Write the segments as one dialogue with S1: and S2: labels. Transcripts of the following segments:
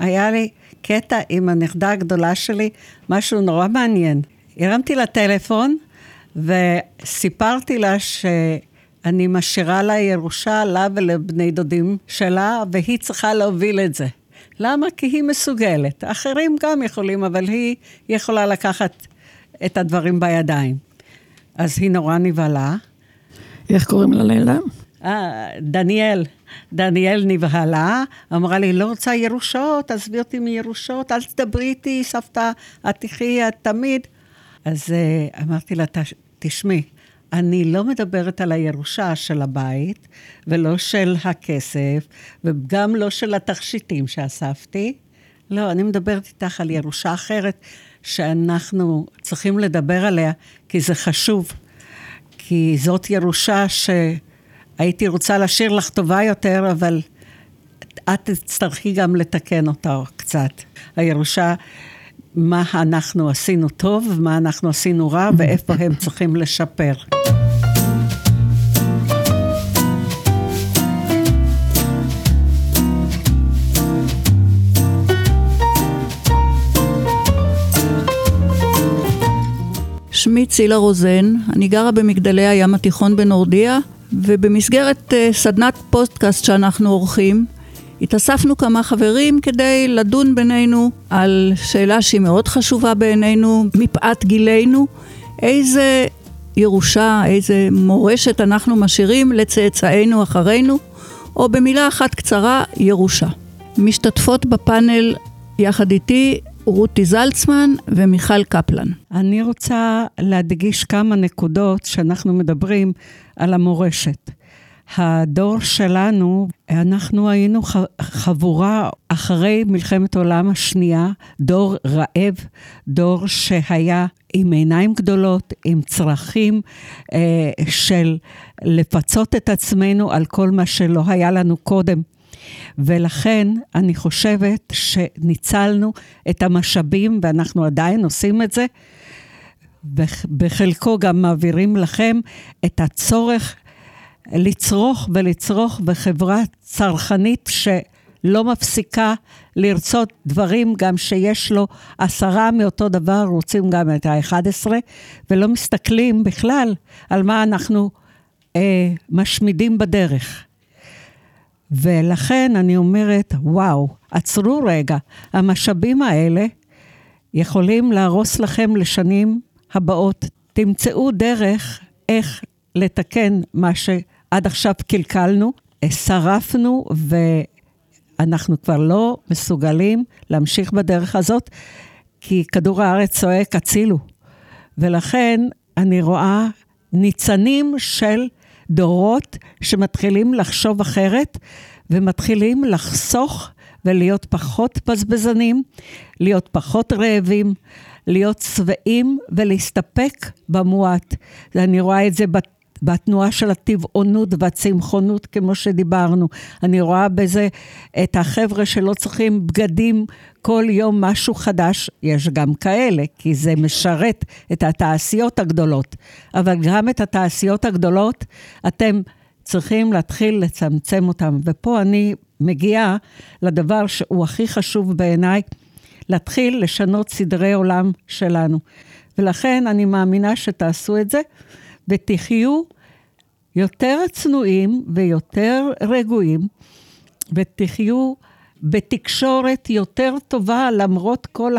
S1: היה לי קטע עם הנכדה הגדולה שלי, משהו נורא מעניין. הרמתי לה טלפון וסיפרתי לה שאני משאירה לה ירושה, לה ולבני דודים שלה, והיא צריכה להוביל את זה. למה? כי היא מסוגלת. אחרים גם יכולים, אבל היא יכולה לקחת את הדברים בידיים. אז היא נורא נבהלה.
S2: איך קוראים לה לילה?
S1: אה, דניאל. דניאל נבהלה, אמרה לי, לא רוצה ירושות, עזבי אותי מירושות, אל תדברי איתי, סבתא, את תחי, את תמיד. אז uh, אמרתי לה, תשמעי, אני לא מדברת על הירושה של הבית, ולא של הכסף, וגם לא של התכשיטים שאספתי. לא, אני מדברת איתך על ירושה אחרת, שאנחנו צריכים לדבר עליה, כי זה חשוב. כי זאת ירושה שהייתי רוצה להשאיר לך טובה יותר, אבל את תצטרכי גם לתקן אותה קצת. הירושה מה אנחנו עשינו טוב, מה אנחנו עשינו רע, ואיפה הם צריכים לשפר.
S2: שמי צילה רוזן, אני גרה במגדלי הים התיכון בנורדיה, ובמסגרת uh, סדנת פודקאסט שאנחנו עורכים, התאספנו כמה חברים כדי לדון בינינו על שאלה שהיא מאוד חשובה בעינינו, מפאת גילנו, איזה ירושה, איזה מורשת אנחנו משאירים לצאצאינו אחרינו, או במילה אחת קצרה, ירושה. משתתפות בפאנל יחד איתי רותי זלצמן ומיכל קפלן.
S1: אני רוצה להדגיש כמה נקודות שאנחנו מדברים על המורשת. הדור שלנו, אנחנו היינו חבורה אחרי מלחמת העולם השנייה, דור רעב, דור שהיה עם עיניים גדולות, עם צרכים אה, של לפצות את עצמנו על כל מה שלא היה לנו קודם. ולכן אני חושבת שניצלנו את המשאבים, ואנחנו עדיין עושים את זה. בחלקו גם מעבירים לכם את הצורך לצרוך ולצרוך בחברה צרכנית שלא מפסיקה לרצות דברים, גם שיש לו עשרה מאותו דבר, רוצים גם את ה-11, ולא מסתכלים בכלל על מה אנחנו אה, משמידים בדרך. ולכן אני אומרת, וואו, עצרו רגע, המשאבים האלה יכולים להרוס לכם לשנים הבאות. תמצאו דרך איך לתקן מה שעד עכשיו קלקלנו, שרפנו, ואנחנו כבר לא מסוגלים להמשיך בדרך הזאת, כי כדור הארץ צועק, הצילו. ולכן אני רואה ניצנים של דורות שמתחילים לחשוב אחרת ומתחילים לחסוך ולהיות פחות בזבזנים, להיות פחות רעבים, להיות שבעים ולהסתפק במועט. אני רואה את זה בתנועה של הטבעונות והצמחונות, כמו שדיברנו. אני רואה בזה את החבר'ה שלא צריכים בגדים כל יום משהו חדש. יש גם כאלה, כי זה משרת את התעשיות הגדולות. אבל גם את התעשיות הגדולות, אתם צריכים להתחיל לצמצם אותם. ופה אני מגיעה לדבר שהוא הכי חשוב בעיניי, להתחיל לשנות סדרי עולם שלנו. ולכן אני מאמינה שתעשו את זה. ותחיו יותר צנועים ויותר רגועים, ותחיו בתקשורת יותר טובה למרות כל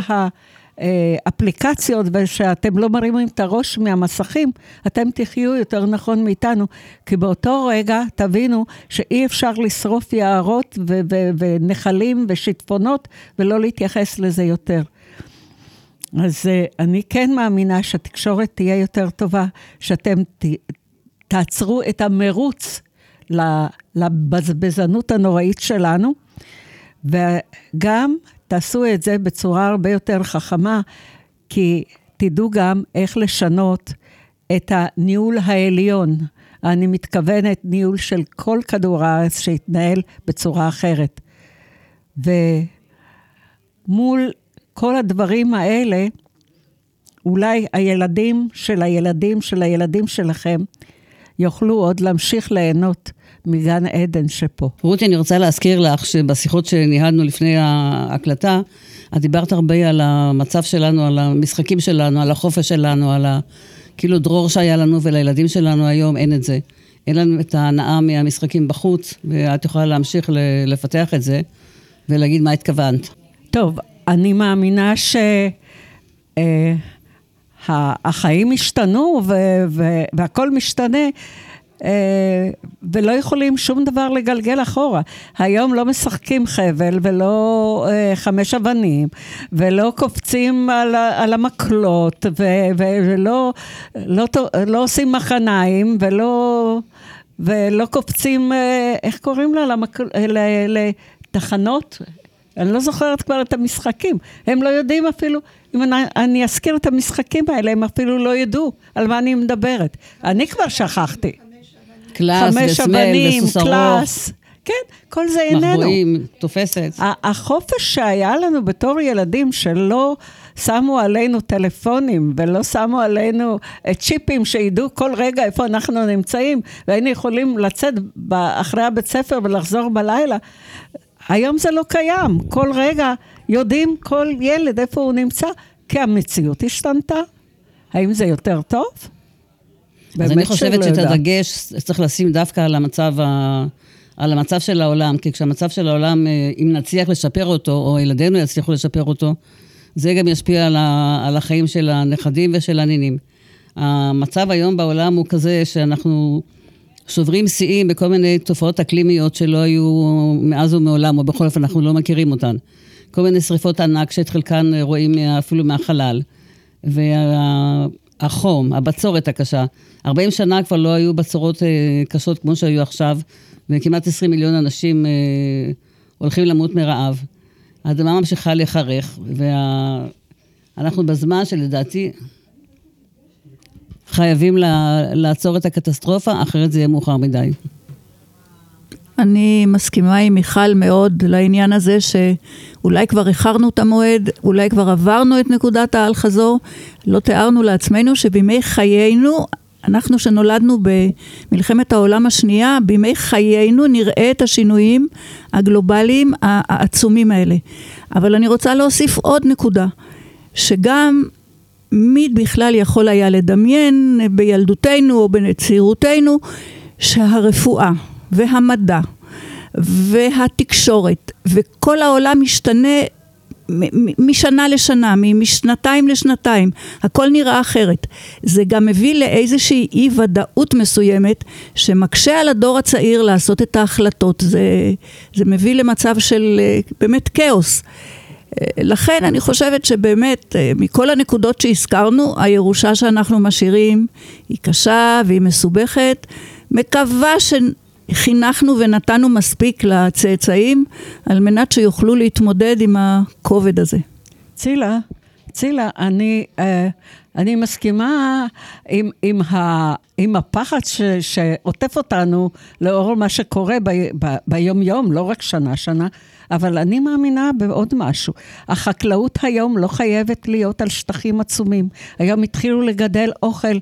S1: האפליקציות ושאתם לא מרימים את הראש מהמסכים, אתם תחיו יותר נכון מאיתנו, כי באותו רגע תבינו שאי אפשר לשרוף יערות ונחלים ושיטפונות ולא להתייחס לזה יותר. אז uh, אני כן מאמינה שהתקשורת תהיה יותר טובה, שאתם ת, תעצרו את המרוץ לבזבזנות הנוראית שלנו, וגם תעשו את זה בצורה הרבה יותר חכמה, כי תדעו גם איך לשנות את הניהול העליון. אני מתכוונת ניהול של כל כדור הארץ שיתנהל בצורה אחרת. ומול כל הדברים האלה, אולי הילדים של הילדים של הילדים שלכם יוכלו עוד להמשיך ליהנות מגן עדן שפה.
S3: רותי, אני רוצה להזכיר לך שבשיחות שניהלנו לפני ההקלטה, את דיברת הרבה על המצב שלנו, על המשחקים שלנו, על החופש שלנו, על ה... כאילו דרור שהיה לנו ולילדים שלנו היום אין את זה. אין לנו את ההנאה מהמשחקים בחוץ, ואת יכולה להמשיך לפתח את זה ולהגיד מה התכוונת.
S1: טוב, אני מאמינה שהחיים אה, השתנו והכל משתנה. אה, ולא יכולים שום דבר לגלגל אחורה. היום לא משחקים חבל ולא אה, חמש אבנים, ולא קופצים על, על המקלות, ו, ולא לא, לא עושים מחניים, ולא, ולא קופצים, איך קוראים לה? למק... לתחנות? אני לא זוכרת כבר את המשחקים. הם לא יודעים אפילו, אם אני, אני אזכיר את המשחקים האלה, הם אפילו לא ידעו על מה אני מדברת. אני כבר שכחתי.
S3: קלאס וסוס ארוך. קלאס.
S1: כן, כל זה איננו.
S3: מחבואים, תופסת.
S1: החופש שהיה לנו בתור ילדים, שלא שמו עלינו טלפונים ולא שמו עלינו צ'יפים שידעו כל רגע איפה אנחנו נמצאים, והיינו יכולים לצאת אחרי הבית ספר ולחזור בלילה, היום זה לא קיים. כל רגע יודעים כל ילד איפה הוא נמצא, כי המציאות השתנתה. האם זה יותר טוב?
S3: אז אני חושבת שאת הדגש צריך לשים דווקא על המצב, ה... על המצב של העולם, כי כשהמצב של העולם, אה, אם נצליח לשפר אותו, או ילדינו יצליחו לשפר אותו, זה גם ישפיע על, ה... על החיים של הנכדים ושל הנינים. המצב היום בעולם הוא כזה שאנחנו שוברים שיאים בכל מיני תופעות אקלימיות שלא היו מאז ומעולם, או בכל אופן אנחנו לא מכירים אותן. כל מיני שריפות ענק שאת חלקן רואים אפילו מהחלל. וה... החום, הבצורת הקשה. 40 שנה כבר לא היו בצורות אה, קשות כמו שהיו עכשיו, וכמעט 20 מיליון אנשים אה, הולכים למות מרעב. האדמה ממשיכה להיחרך, ואנחנו וה... בזמן שלדעתי חייבים לעצור את הקטסטרופה, אחרת זה יהיה מאוחר מדי.
S2: אני מסכימה עם מיכל מאוד לעניין הזה שאולי כבר איחרנו את המועד, אולי כבר עברנו את נקודת האל-חזור, לא תיארנו לעצמנו שבימי חיינו, אנחנו שנולדנו במלחמת העולם השנייה, בימי חיינו נראה את השינויים הגלובליים העצומים האלה. אבל אני רוצה להוסיף עוד נקודה, שגם מי בכלל יכול היה לדמיין בילדותנו או בצעירותנו שהרפואה והמדע והתקשורת וכל העולם משתנה משנה לשנה, משנתיים לשנתיים, הכל נראה אחרת. זה גם מביא לאיזושהי אי ודאות מסוימת שמקשה על הדור הצעיר לעשות את ההחלטות. זה, זה מביא למצב של אה, באמת כאוס. לכן אני חושבת שבאמת אה, מכל הנקודות שהזכרנו, הירושה שאנחנו משאירים היא קשה והיא מסובכת. מקווה חינכנו ונתנו מספיק לצאצאים על מנת שיוכלו להתמודד עם הכובד הזה.
S1: צילה, צילה, אני, אה, אני מסכימה עם, עם, ה, עם הפחד ש, שעוטף אותנו לאור מה שקורה ב, ב, ביום-יום, לא רק שנה-שנה, אבל אני מאמינה בעוד משהו. החקלאות היום לא חייבת להיות על שטחים עצומים. היום התחילו לגדל אוכל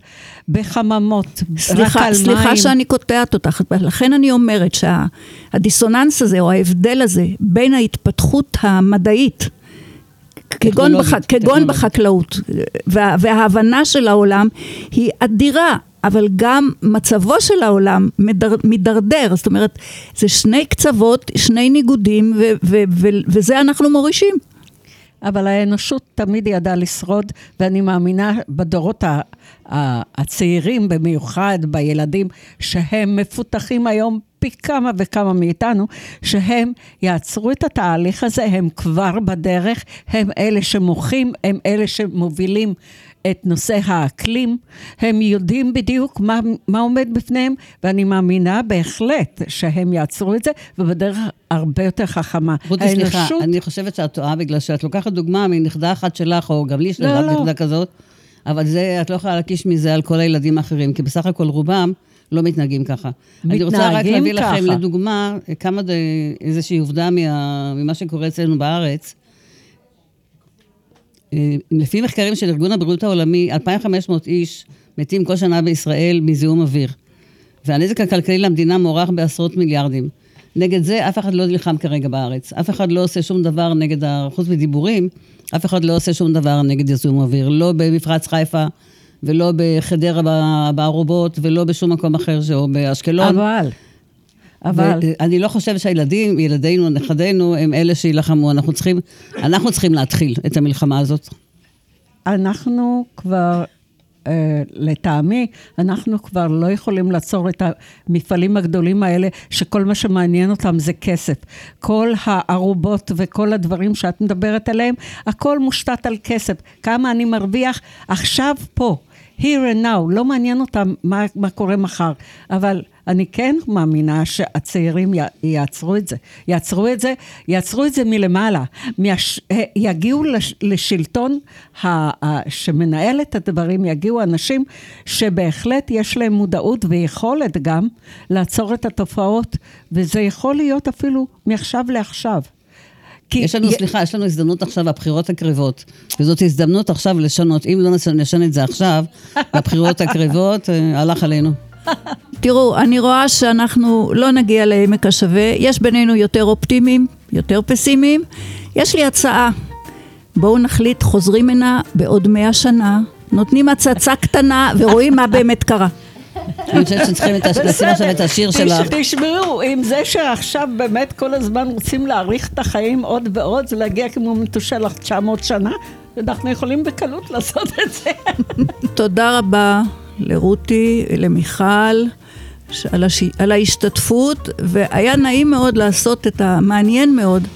S1: בחממות,
S2: סליחה, רק על סליחה מים. סליחה שאני קוטעת אותך, לכן אני אומרת שהדיסוננס הזה, או ההבדל הזה, בין ההתפתחות המדעית, כגון, בח, כגון בחקלאות, וה, וההבנה של העולם היא אדירה. אבל גם מצבו של העולם מדר, מידרדר, זאת אומרת, זה שני קצוות, שני ניגודים, ו, ו, ו, וזה אנחנו מורישים.
S1: אבל האנושות תמיד ידעה לשרוד, ואני מאמינה בדורות הצעירים במיוחד, בילדים, שהם מפותחים היום פי כמה וכמה מאיתנו, שהם יעצרו את התהליך הזה, הם כבר בדרך, הם אלה שמוחים, הם אלה שמובילים את נושא האקלים, הם יודעים בדיוק מה, מה עומד בפניהם, ואני מאמינה בהחלט שהם יעצרו את זה, ובדרך הרבה יותר חכמה.
S3: רותי, סליחה, אני חושבת שאת טועה בגלל שאת לוקחת דוגמה מנכדה אחת שלך, או גם לי יש לא, לא. נכדה כזאת, אבל זה, את לא יכולה להקיש מזה על כל הילדים האחרים, כי בסך הכל רובם לא מתנהגים ככה. מתנהגים אני רוצה רק להביא ככה. לכם לדוגמה כמה, איזושהי עובדה מה, ממה שקורה אצלנו בארץ. אה, לפי מחקרים של ארגון הבריאות העולמי, 2,500 איש מתים כל שנה בישראל מזיהום אוויר. והנזק הכלכלי למדינה מוערך בעשרות מיליארדים. נגד זה אף אחד לא נלחם כרגע בארץ. אף אחד לא עושה שום דבר נגד, חוץ מדיבורים, אף אחד לא עושה שום דבר נגד יזום אוויר. לא במפרץ חיפה ולא בחדרה בערובות ולא בשום מקום אחר, או באשקלון.
S1: אבל... אבל...
S3: אני לא חושבת שהילדים, ילדינו, נכדינו, הם אלה שיילחמו. אנחנו צריכים, אנחנו צריכים להתחיל את המלחמה הזאת.
S1: אנחנו כבר Uh, לטעמי, אנחנו כבר לא יכולים לעצור את המפעלים הגדולים האלה, שכל מה שמעניין אותם זה כסף. כל הערובות וכל הדברים שאת מדברת עליהם, הכל מושתת על כסף. כמה אני מרוויח עכשיו פה. here and now, לא מעניין אותם מה, מה קורה מחר, אבל אני כן מאמינה שהצעירים יעצרו את זה. יעצרו את זה, יעצרו את זה מלמעלה. מהש, יגיעו לש, לשלטון ה, ה, שמנהל את הדברים, יגיעו אנשים שבהחלט יש להם מודעות ויכולת גם לעצור את התופעות, וזה יכול להיות אפילו מעכשיו לעכשיו.
S3: כי... יש לנו, י... סליחה, יש לנו הזדמנות עכשיו, הבחירות הקרבות, וזאת הזדמנות עכשיו לשנות. אם לא נשנה את זה עכשיו, בבחירות הקרבות, אה, הלך עלינו.
S2: תראו, אני רואה שאנחנו לא נגיע לעמק השווה. יש בינינו יותר אופטימיים, יותר פסימיים. יש לי הצעה. בואו נחליט, חוזרים הנה בעוד מאה שנה, נותנים הצצה קטנה ורואים מה באמת קרה.
S3: אני חושבת שצריכים לשים עכשיו את השיר שלך.
S1: תשמעו, עם זה שעכשיו באמת כל הזמן רוצים להאריך את החיים עוד ועוד, זה להגיע כמו מתושלח 900 שנה, אנחנו יכולים בקלות לעשות את זה.
S2: תודה רבה לרותי, למיכל. על, הש... על ההשתתפות, והיה נעים מאוד לעשות את המעניין מאוד,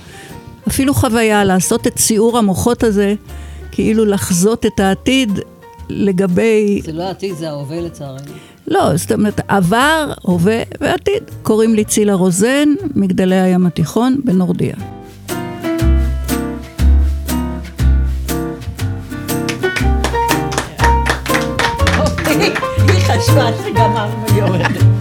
S2: אפילו חוויה, לעשות את ציור המוחות הזה, כאילו לחזות את העתיד לגבי...
S3: זה לא העתיד, זה ההווה לצערנו.
S2: לא, זאת אומרת, עבר, הווה ועתיד. קוראים לי צילה רוזן, מגדלי הים התיכון בנורדיה.
S1: Saçlar gamam mı yolladı?